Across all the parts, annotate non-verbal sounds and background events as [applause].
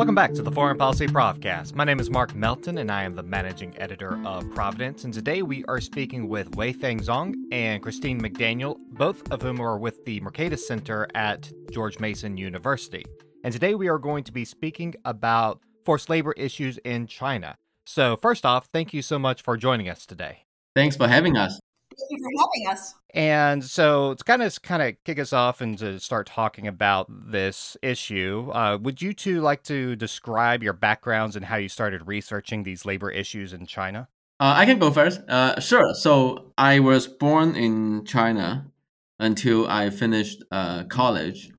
Welcome back to the Foreign Policy Profcast. My name is Mark Melton, and I am the managing editor of Providence. And today we are speaking with Weifeng Zhong and Christine McDaniel, both of whom are with the Mercatus Center at George Mason University. And today we are going to be speaking about forced labor issues in China. So, first off, thank you so much for joining us today. Thanks for having us. Thank you for having us. And so to kind of kind of kick us off and to start talking about this issue, uh, would you two like to describe your backgrounds and how you started researching these labor issues in China? Uh, I can go first. Uh, sure. So I was born in China until I finished uh, college,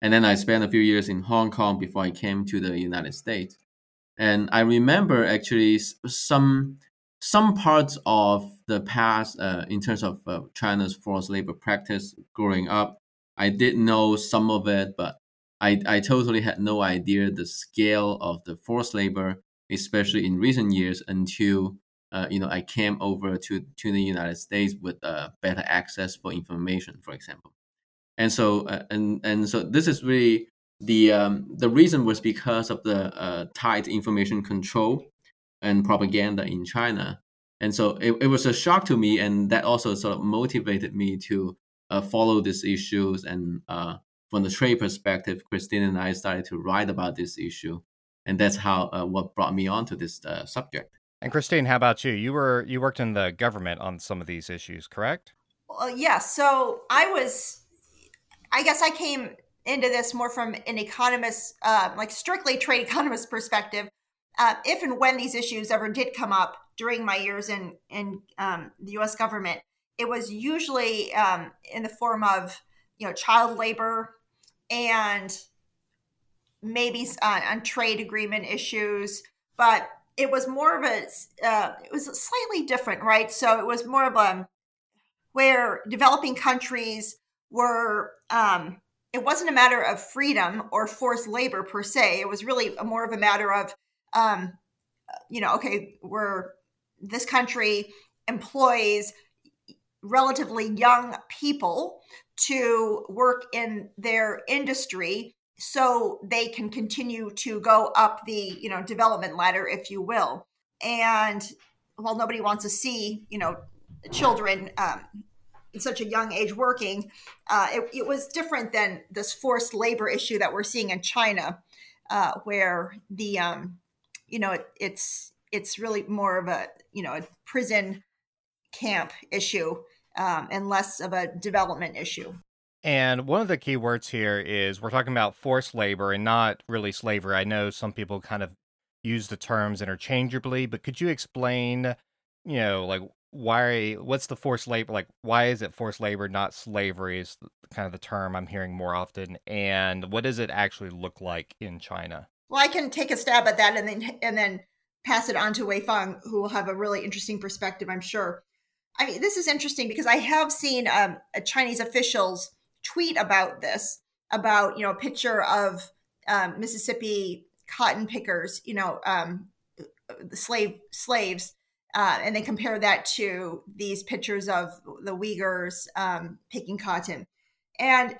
and then I spent a few years in Hong Kong before I came to the United States. And I remember actually some some parts of the past uh, in terms of uh, China's forced labor practice growing up. I did know some of it, but I, I totally had no idea the scale of the forced labor, especially in recent years until uh, you know I came over to, to the United States with uh, better access for information, for example. And so uh, and and so this is really the um, the reason was because of the uh, tight information control and propaganda in China. And so it, it was a shock to me, and that also sort of motivated me to uh, follow these issues. And uh, from the trade perspective, Christine and I started to write about this issue, and that's how uh, what brought me onto this uh, subject. And Christine, how about you? You were you worked in the government on some of these issues, correct? Well, yes. Yeah, so I was, I guess I came into this more from an economist, uh, like strictly trade economist perspective uh, if and when these issues ever did come up during my years in in um, the U.S. government, it was usually um, in the form of you know child labor and maybe uh, on trade agreement issues, but it was more of a uh, it was slightly different, right? So it was more of a where developing countries were um, it wasn't a matter of freedom or forced labor per se. It was really more of a matter of um, you know, okay, we're this country employs relatively young people to work in their industry so they can continue to go up the you know development ladder if you will. And while nobody wants to see you know children um, in such a young age working uh, it, it, was different than this forced labor issue that we're seeing in china uh, where the um, you know, it, it's it's really more of a you know a prison camp issue um, and less of a development issue. And one of the key words here is we're talking about forced labor and not really slavery. I know some people kind of use the terms interchangeably, but could you explain, you know, like why what's the forced labor like why is it forced labor not slavery is kind of the term i'm hearing more often and what does it actually look like in china well, I can take a stab at that and then and then pass it on to Wei Feng, who will have a really interesting perspective, I'm sure. I mean, this is interesting because I have seen um, Chinese officials tweet about this, about you know a picture of um, Mississippi cotton pickers, you know, um, the slave slaves, uh, and they compare that to these pictures of the Uyghurs um, picking cotton, and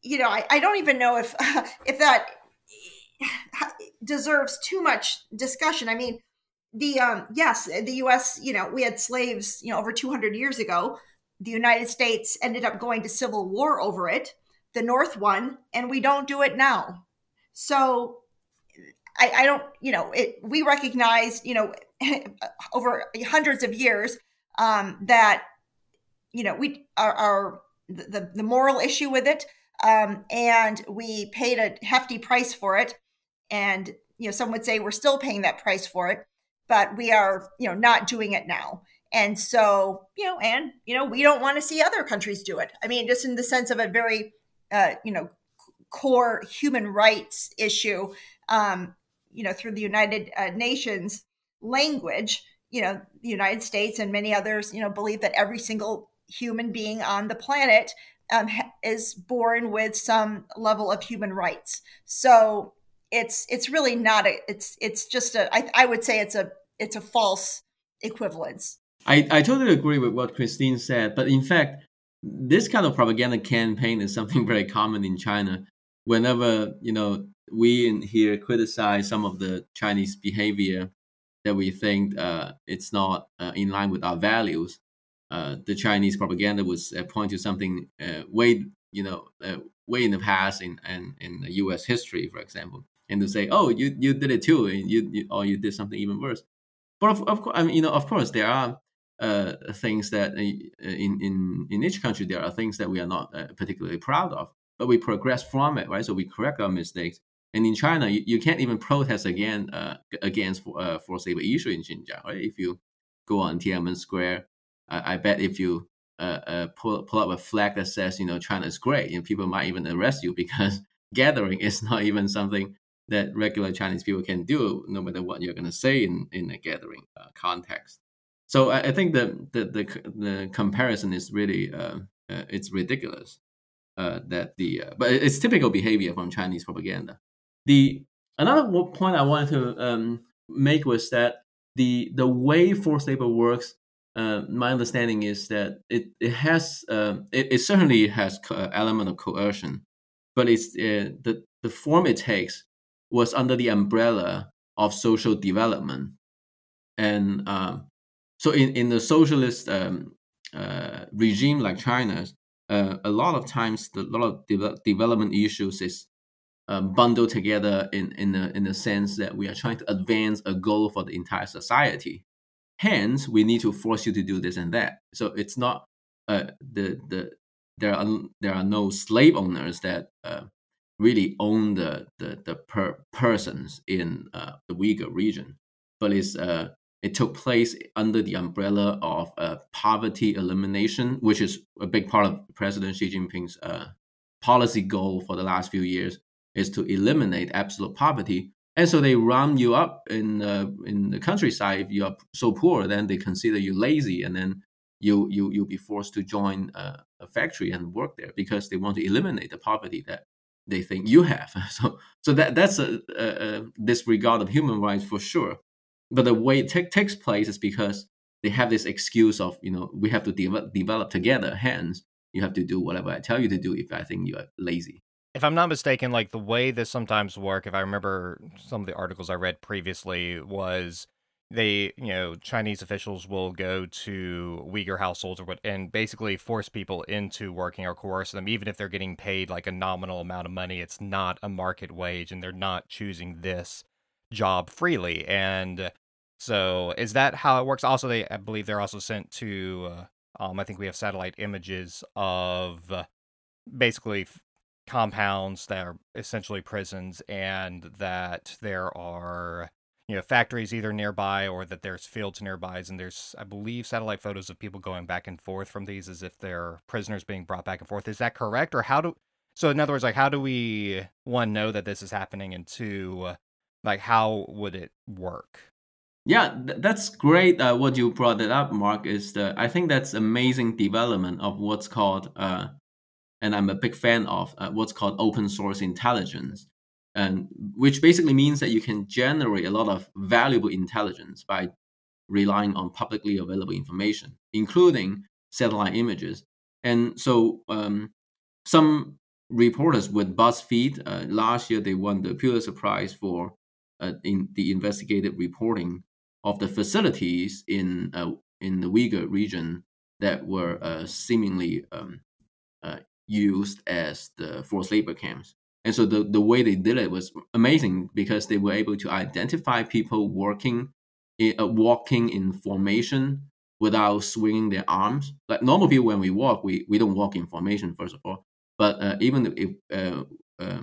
you know, I, I don't even know if [laughs] if that [laughs] deserves too much discussion. I mean, the um yes, the US, you know, we had slaves, you know, over 200 years ago. The United States ended up going to civil war over it. The North won, and we don't do it now. So I, I don't, you know, it we recognize, you know, [laughs] over hundreds of years um, that you know we are, are the, the moral issue with it um, and we paid a hefty price for it and you know some would say we're still paying that price for it but we are you know not doing it now. And so you know and you know we don't want to see other countries do it. I mean just in the sense of a very uh, you know core human rights issue um, you know through the united uh, nations language you know the united states and many others you know believe that every single human being on the planet um, is born with some level of human rights. So it's it's really not a it's it's just a I, I would say it's a it's a false equivalence I, I totally agree with what christine said but in fact this kind of propaganda campaign is something [laughs] very common in china whenever you know we in here criticize some of the Chinese behavior that we think uh, it's not uh, in line with our values, uh, the Chinese propaganda would uh, point to something uh, way you know uh, way in the past in in, in U.S. history, for example, and to say, oh, you you did it too, and you, you or you did something even worse. But of, of course, I mean, you know, of course, there are uh, things that in in in each country there are things that we are not uh, particularly proud of, but we progress from it, right? So we correct our mistakes. And in China, you, you can't even protest again uh, against uh, forced labor issue in Xinjiang, right? If you go on Tiananmen Square, I, I bet if you uh, uh, pull pull up a flag that says you know China is great, and people might even arrest you [laughs] because gathering is not even something that regular Chinese people can do, no matter what you're going to say in in a gathering uh, context. So I, I, think the, the the the comparison is really uh, uh, it's ridiculous. Uh, that the but it's typical behavior from Chinese propaganda. The another point I wanted to um, make was that the the way forced labor works uh, my understanding is that it it has uh, it, it certainly has co- element of coercion, but it's uh, the the form it takes was under the umbrella of social development, and um, so in in the socialist um, uh, regime like China's, uh, a lot of times the lot of de- development issues is um, bundled together in in the in the sense that we are trying to advance a goal for the entire society Hence, we need to force you to do this and that. So it's not uh, the the there are there are no slave owners that uh, really own the the, the per persons in uh, the Uyghur region, but it's uh, it took place under the umbrella of uh, poverty elimination, which is a big part of President Xi Jinping's uh, policy goal for the last few years, is to eliminate absolute poverty and so they round you up in uh, in the countryside. If you are so poor, then they consider you lazy, and then you you you'll be forced to join a, a factory and work there because they want to eliminate the poverty that they think you have. [laughs] So so that that's a, a, a disregard of human rights for sure. But the way it t- takes place is because they have this excuse of you know we have to de- develop together. Hence, you have to do whatever I tell you to do if I think you are lazy if I'm not mistaken, like the way this sometimes work, if I remember some of the articles I read previously, was they, you know, Chinese officials will go to Uyghur households or what, and basically force people into working or coerce them, even if they're getting paid like a nominal amount of money. It's not a market wage, and they're not choosing this job freely. And so, is that how it works? Also, they, I believe, they're also sent to. Uh, um, I think we have satellite images of uh, basically compounds that are essentially prisons and that there are you know factories either nearby or that there's fields nearby and there's i believe satellite photos of people going back and forth from these as if they're prisoners being brought back and forth. Is that correct or how do so in other words like how do we one know that this is happening and two like how would it work? Yeah that's great uh, what you brought it up mark is the i think that's amazing development of what's called uh, and I'm a big fan of uh, what's called open source intelligence, and which basically means that you can generate a lot of valuable intelligence by relying on publicly available information, including satellite images. And so, um, some reporters with BuzzFeed uh, last year they won the Pulitzer Prize for uh, in the investigative reporting of the facilities in uh, in the Uyghur region that were uh, seemingly um, uh, used as the forced labor camps. And so the, the way they did it was amazing because they were able to identify people working, in, uh, walking in formation without swinging their arms. Like normal people, when we walk, we, we don't walk in formation, first of all. But uh, even if uh, uh,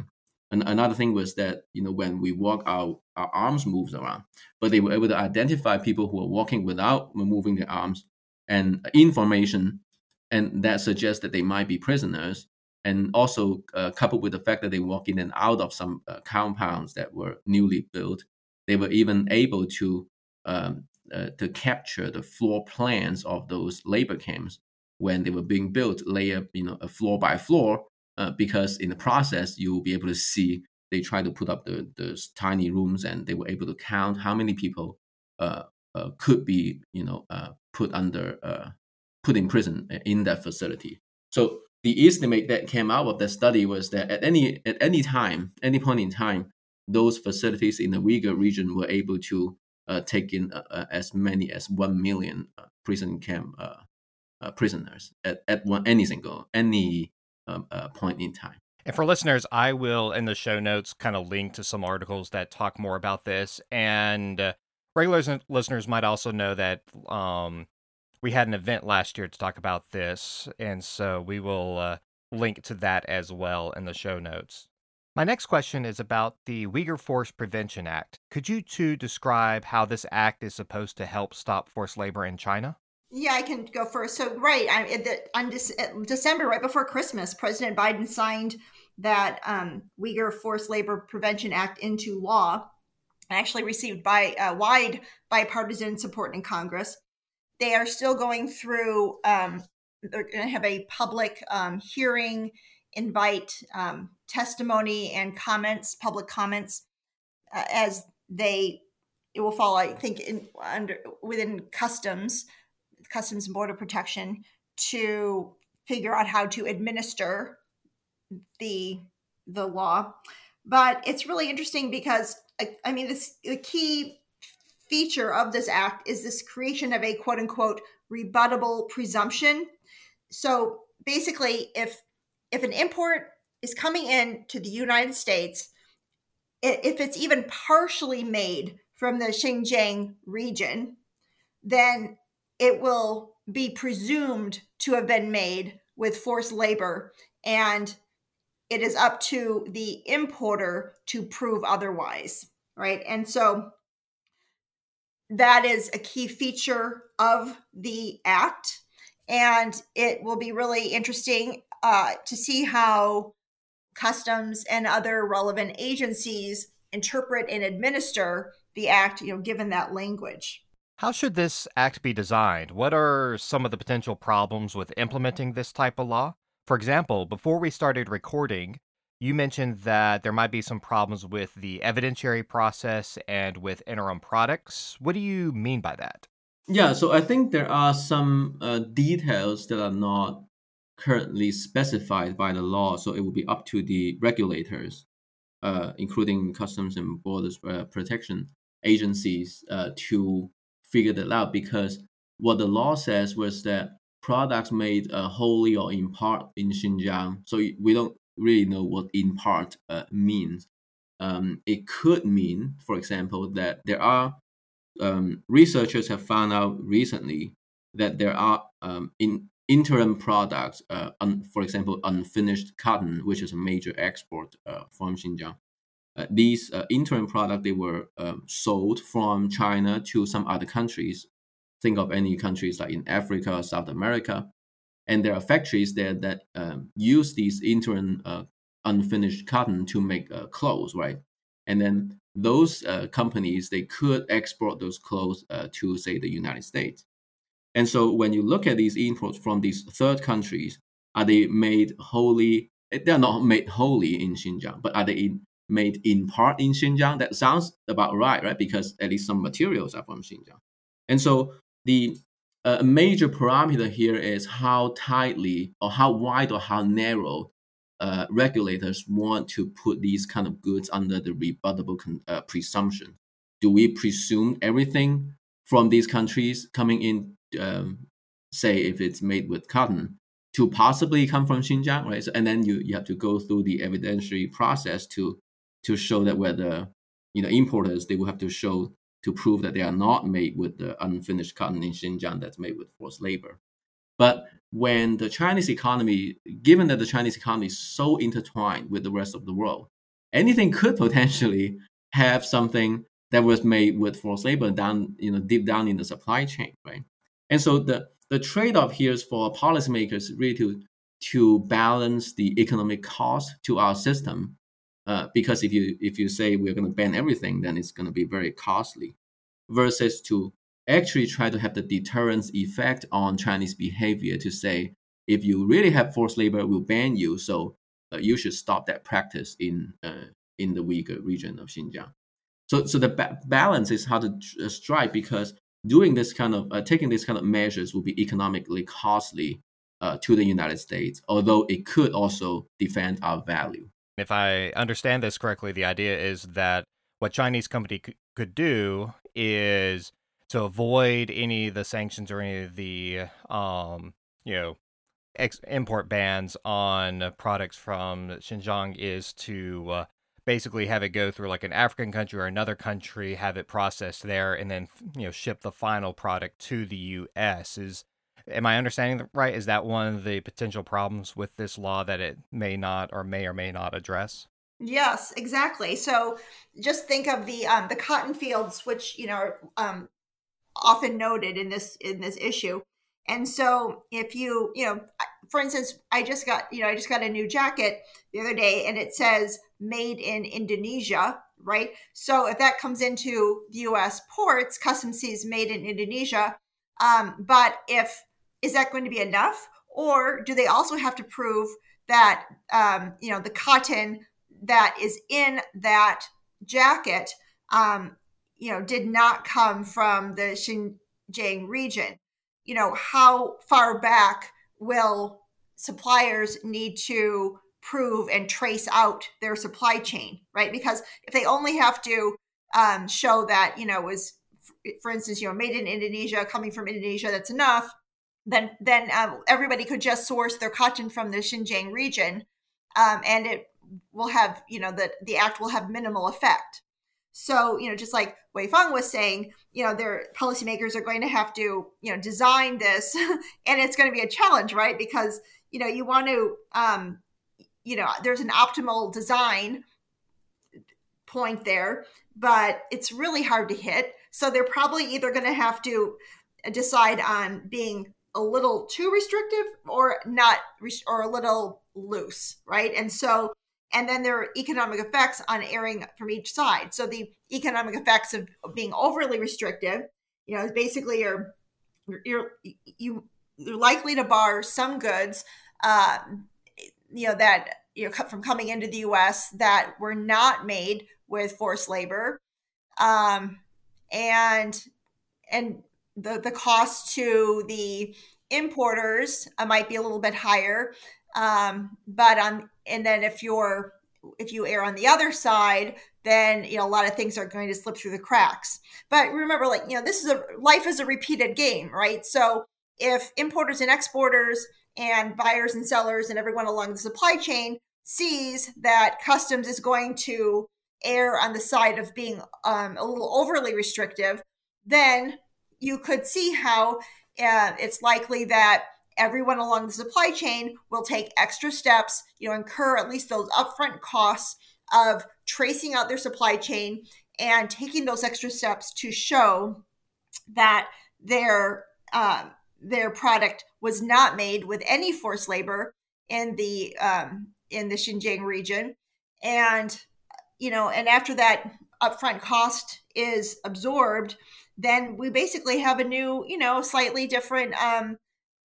another thing was that you know when we walk, our our arms moves around. But they were able to identify people who are walking without moving their arms and in formation and that suggests that they might be prisoners. And also, uh, coupled with the fact that they walk in and out of some uh, compounds that were newly built, they were even able to um, uh, to capture the floor plans of those labor camps when they were being built, layer you know, floor by floor, uh, because in the process you will be able to see they try to put up the those tiny rooms and they were able to count how many people uh, uh, could be you know put under put in prison in that facility. So the estimate that came out of that study was that at any at any time, any point in time, those facilities in the Uyghur region were able to uh, take in uh, uh as many as one million uh, prison camp uh, prisoners at, at one any single any um, point in time. And for listeners, I will in the show notes kind of link to some articles that talk more about this. And regular listeners might also know that um, we had an event last year to talk about this, and so we will uh, link to that as well in the show notes. My next question is about the Uyghur Forced Prevention Act. Could you two describe how this act is supposed to help stop forced labor in China? Yeah, I can go first. So, right, I, on December, right before Christmas, President Biden signed that um, Uyghur Forced Labor Prevention Act into law, actually received by uh, wide bipartisan support in Congress. They are still going through. Um, they're going to have a public um, hearing, invite um, testimony and comments, public comments, uh, as they it will fall. I think in under within customs, customs and border protection to figure out how to administer the the law. But it's really interesting because I, I mean, this the key feature of this act is this creation of a quote unquote rebuttable presumption. So basically, if if an import is coming in to the United States, if it's even partially made from the Xinjiang region, then it will be presumed to have been made with forced labor and it is up to the importer to prove otherwise right and so that is a key feature of the act. And it will be really interesting uh, to see how customs and other relevant agencies interpret and administer the act, you know, given that language. How should this act be designed? What are some of the potential problems with implementing this type of law? For example, before we started recording, you mentioned that there might be some problems with the evidentiary process and with interim products. What do you mean by that? Yeah, so I think there are some uh, details that are not currently specified by the law. So it will be up to the regulators, uh, including Customs and Borders uh, Protection agencies, uh, to figure that out. Because what the law says was that products made uh, wholly or in part in Xinjiang. So we don't really know what in part uh, means. Um, it could mean, for example, that there are um, researchers have found out recently that there are um, in interim products, uh, un, for example, unfinished cotton, which is a major export uh, from Xinjiang. Uh, these uh, interim products they were um, sold from China to some other countries. Think of any countries like in Africa, South America, and there are factories there that um, use these interim uh, unfinished cotton to make uh, clothes, right? And then those uh, companies they could export those clothes uh, to say the United States. And so when you look at these imports from these third countries, are they made wholly? They are not made wholly in Xinjiang, but are they in, made in part in Xinjiang? That sounds about right, right? Because at least some materials are from Xinjiang. And so the a major parameter here is how tightly or how wide or how narrow uh, regulators want to put these kind of goods under the rebuttable con- uh, presumption. Do we presume everything from these countries coming in, um, say if it's made with cotton, to possibly come from Xinjiang, right? So, and then you, you have to go through the evidentiary process to to show that whether you know importers they will have to show to prove that they are not made with the unfinished cotton in Xinjiang that's made with forced labor. But when the Chinese economy, given that the Chinese economy is so intertwined with the rest of the world, anything could [laughs] potentially have something that was made with forced labor down, you know, deep down in the supply chain, right? And so the the trade-off here is for policymakers really to to balance the economic cost to our system uh, because if you if you say we're going to ban everything, then it's going to be very costly. Versus to actually try to have the deterrence effect on Chinese behavior to say if you really have forced labor, we'll ban you. So uh, you should stop that practice in uh, in the Uyghur region of Xinjiang. So so the ba- balance is how to uh, strike because doing this kind of uh, taking this kind of measures will be economically costly uh, to the United States, although it could also defend our value. If I understand this correctly, the idea is that what Chinese company c- could do is to avoid any of the sanctions or any of the um, you know ex- import bans on products from Xinjiang is to uh, basically have it go through like an African country or another country, have it processed there, and then you know ship the final product to the U.S. Is am I understanding that right? Is that one of the potential problems with this law that it may not or may or may not address? Yes, exactly. So just think of the um, the cotton fields, which you know are um, often noted in this in this issue. And so if you you know, for instance, I just got you know I just got a new jacket the other day, and it says made in Indonesia, right? So if that comes into the U.S. ports, customs sees made in Indonesia. Um, but if is that going to be enough, or do they also have to prove that um, you know the cotton that is in that jacket, um, you know, did not come from the Xinjiang region. You know, how far back will suppliers need to prove and trace out their supply chain, right? Because if they only have to um, show that, you know, was, for instance, you know, made in Indonesia, coming from Indonesia, that's enough. Then, then um, everybody could just source their cotton from the Xinjiang region, um, and it will have you know the the act will have minimal effect. So you know just like wei feng was saying you know their policymakers are going to have to you know design this [laughs] and it's going to be a challenge right? Because you know you want to um you know there's an optimal design point there but it's really hard to hit. So they're probably either going to have to decide on being a little too restrictive or not or a little loose right and so and then there are economic effects on airing from each side. So the economic effects of being overly restrictive, you know, basically you're you're you you're likely to bar some goods, uh, you know, that you know from coming into the U.S. that were not made with forced labor, um, and and the the cost to the importers uh, might be a little bit higher um, but on and then if you're if you err on the other side, then you know a lot of things are going to slip through the cracks. But remember, like you know, this is a life is a repeated game, right? So if importers and exporters and buyers and sellers and everyone along the supply chain sees that customs is going to err on the side of being um, a little overly restrictive, then you could see how uh, it's likely that everyone along the supply chain will take extra steps, you know, incur at least those upfront costs of tracing out their supply chain and taking those extra steps to show that their um, their product was not made with any forced labor in the um, in the Xinjiang region, and you know, and after that upfront cost is absorbed, then we basically have a new, you know, slightly different um,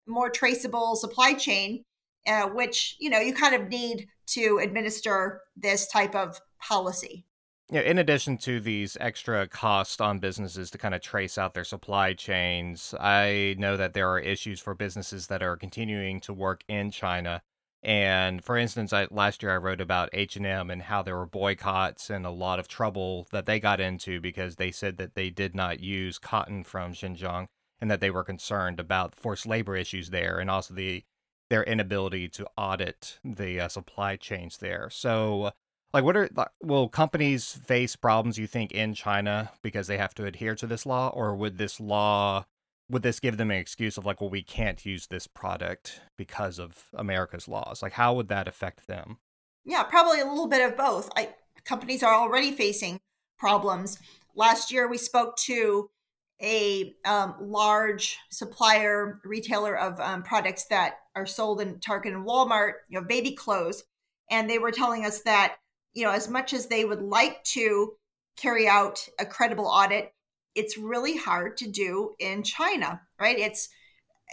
more traceable supply chain, uh, which you know you kind of need to administer this type of policy. Yeah, in addition to these extra costs on businesses to kind of trace out their supply chains, I know that there are issues for businesses that are continuing to work in China. And for instance, I, last year I wrote about H&M and how there were boycotts and a lot of trouble that they got into because they said that they did not use cotton from Xinjiang and that they were concerned about forced labor issues there and also the their inability to audit the uh, supply chains there. So, like, what are will companies face problems you think in China because they have to adhere to this law, or would this law would this give them an excuse of like, well, we can't use this product because of America's laws? Like, how would that affect them? Yeah, probably a little bit of both. I, companies are already facing problems. Last year, we spoke to a um, large supplier retailer of um, products that are sold in Target and Walmart, you know, baby clothes, and they were telling us that you know as much as they would like to carry out a credible audit, it's really hard to do in China, right? It's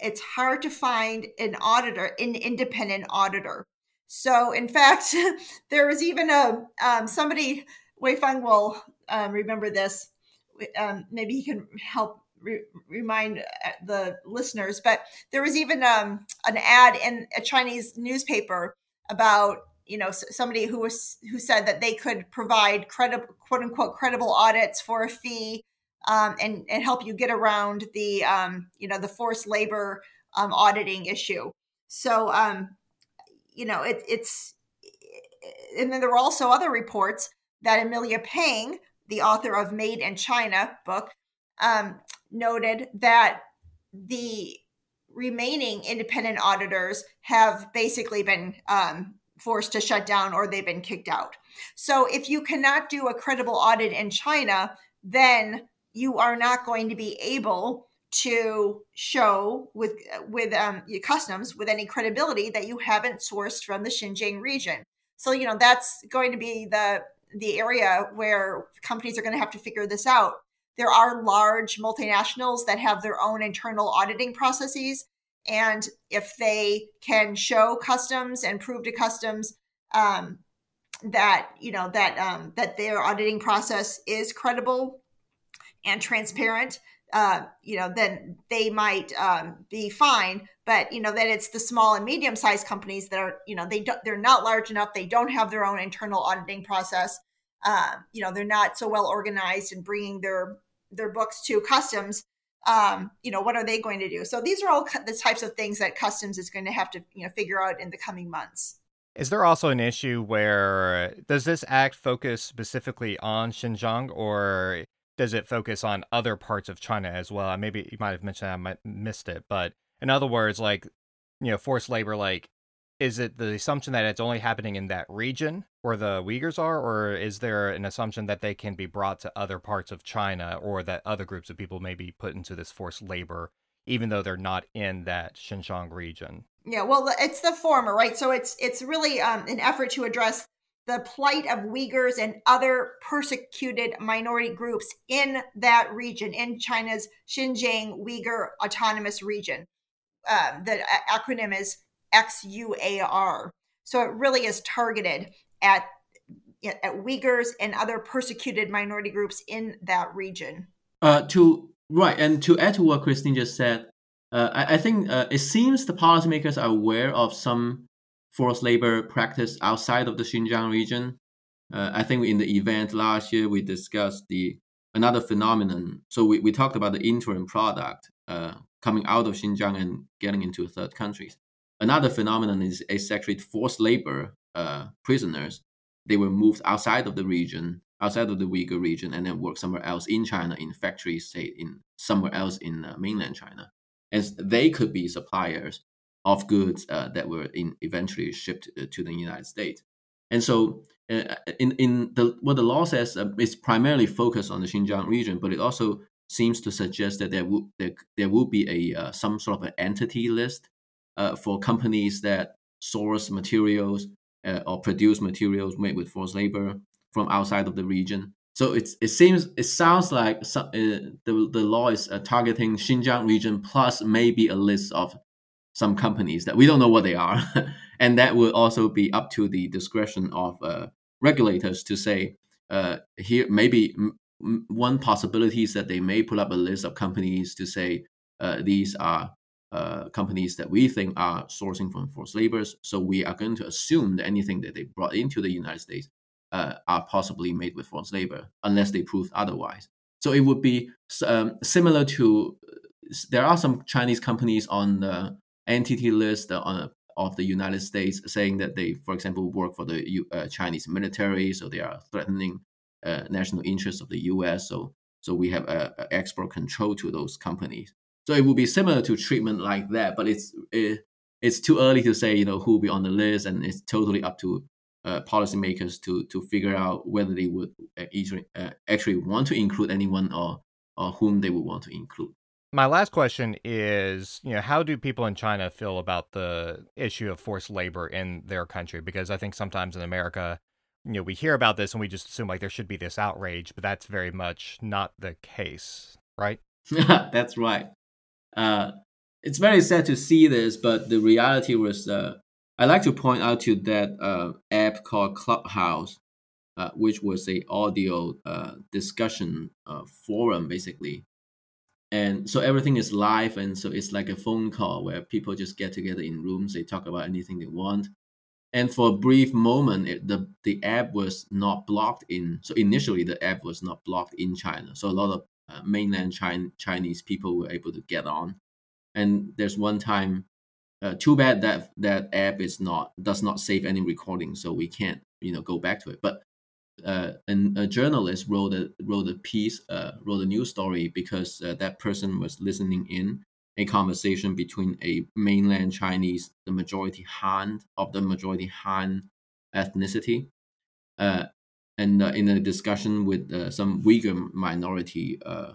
it's hard to find an auditor, an independent auditor. So, in fact, [laughs] there was even a um, somebody Wei Feng will um, remember this um, maybe he can help re- remind uh, the listeners. But there was even um, an ad in a Chinese newspaper about you know somebody who was who said that they could provide credible quote unquote credible audits for a fee um, and and help you get around the um, you know the forced labor um, auditing issue. So um, you know it, it's and then there were also other reports that Amelia Pang, the author of Made in China book, um, noted that the remaining independent auditors have basically been um, forced to shut down or they've been kicked out. So if you cannot do a credible audit in China, then you are not going to be able to show with with um, customs with any credibility that you haven't sourced from the Xinjiang region. So you know that's going to be the the area where companies are going to have to figure this out. There are large multinationals that have their own internal auditing processes. And if they can show customs and prove to customs um, that you know that um, that their auditing process is credible and transparent, uh, you know, then they might um, be fine. But you know, then it's the small and medium sized companies that are you know they don't, they're not large enough. They don't have their own internal auditing process. Um, you know, they're not so well organized in bringing their their books to customs um, you know, what are they going to do? So these are all the types of things that customs is going to have to, you know, figure out in the coming months. Is there also an issue where does this act focus specifically on Xinjiang or does it focus on other parts of China as well? Maybe you might have mentioned that, I might missed it, but in other words, like, you know, forced labor, like is it the assumption that it's only happening in that region where the Uyghurs are, or is there an assumption that they can be brought to other parts of China, or that other groups of people may be put into this forced labor, even though they're not in that Xinjiang region? Yeah, well, it's the former, right? So it's it's really um, an effort to address the plight of Uyghurs and other persecuted minority groups in that region, in China's Xinjiang Uyghur Autonomous Region. Um, the acronym is XUAR. So it really is targeted at at Uyghurs and other persecuted minority groups in that region. Uh, to right, and to add to what Christine just said, uh, I, I, think uh, it seems the policymakers are aware of some forced labor practice outside of the Xinjiang region. Uh, I think in the event last year we discussed the another phenomenon. So we, we talked about the interim product uh, coming out of Xinjiang and getting into third countries. Another phenomenon is, actually forced labor uh, prisoners. They were moved outside of the region, outside of the Uyghur region, and then work somewhere else in China, in factories, say in somewhere else in uh, mainland China. And they could be suppliers of goods uh, that were in, eventually shipped uh, to the United States. And so, uh, in in the what the law says uh, is primarily focused on the Xinjiang region, but it also seems to suggest that there would there, there will be a uh, some sort of an entity list uh, for companies that source materials uh, or produce materials made with forced labor from outside of the region. So it it seems it sounds like some, the the law is targeting Xinjiang region plus maybe a list of some companies that we don't know what they are, [laughs] and that will also be up to the discretion of uh, regulators to say uh, here maybe m- one possibility is that they may pull up a list of companies to say these are uh, companies that we think are sourcing from forced labors. So we are going to assume that anything that they brought into the United States uh, are possibly made with forced labor, unless they prove otherwise. So it would be um, similar to there are some Chinese companies on the entity list on, of the United States saying that they, for example, work for the uh, Chinese military, so they are threatening uh, national interests of the U.S. So so we have export control to those companies. So it would be similar to treatment like that, but it's it, it's too early to say you know who will be on the list, and it's totally up to uh, policymakers to to figure out whether they would actually, uh, actually want to include anyone or or whom they would want to include. My last question is, you know, how do people in China feel about the issue of forced labor in their country? Because I think sometimes in America, you know, we hear about this and we just assume like there should be this outrage, but that's very much not the case, right? [laughs] that's right. Uh, it's very sad to see this, but the reality was uh, I like to point out to that uh, app called Clubhouse, uh, which was a audio uh, discussion uh, forum basically, and so everything is live, and so it's like a phone call where people just get together in rooms, they talk about anything they want, and for a brief moment, it, the the app was not blocked in. So initially, the app was not blocked in China. So a lot of uh, mainland China, Chinese people were able to get on. And there's one time, uh, too bad that that app is not does not save any recording, so we can't you know go back to it. But uh, and a journalist wrote a wrote a piece, uh, wrote a news story because uh, that person was listening in a conversation between a mainland Chinese, the majority Han of the majority Han ethnicity, uh, and uh, in a discussion with uh, some Uyghur minority uh,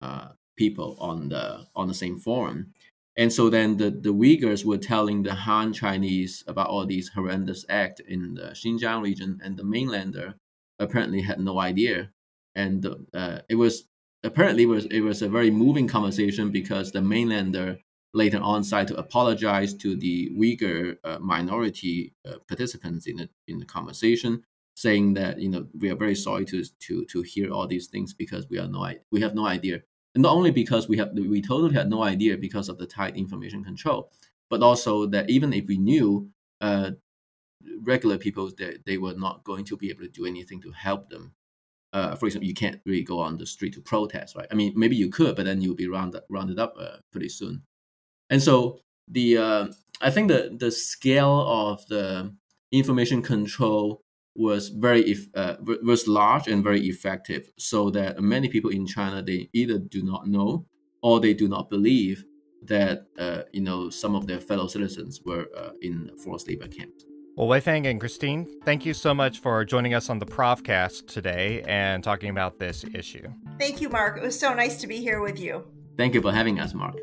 uh, people on the on the same forum. And so then the, the Uyghurs were telling the Han Chinese about all these horrendous acts in the Xinjiang region, and the mainlander apparently had no idea. And uh, it was apparently it was it was a very moving conversation because the mainlander later on decided to apologize to the Uyghur uh, minority uh, participants in the in the conversation, saying that you know we are very sorry to to to hear all these things because we are no we have no idea, not only because we have we totally had no idea because of the tight information control, but also that even if we knew. Uh, regular people that they, they were not going to be able to do anything to help them uh, for example, you can't really go on the street to protest, right? I mean, maybe you could, but then you'll be rounded rounded up uh, pretty soon. And so the uh, I think the the scale of the information control was very uh, was large and very effective, so that many people in China they either do not know or they do not believe that uh, you know some of their fellow citizens were uh, in forced labor camps. Well, Weifeng and Christine, thank you so much for joining us on the Profcast today and talking about this issue. Thank you, Mark. It was so nice to be here with you. Thank you for having us, Mark.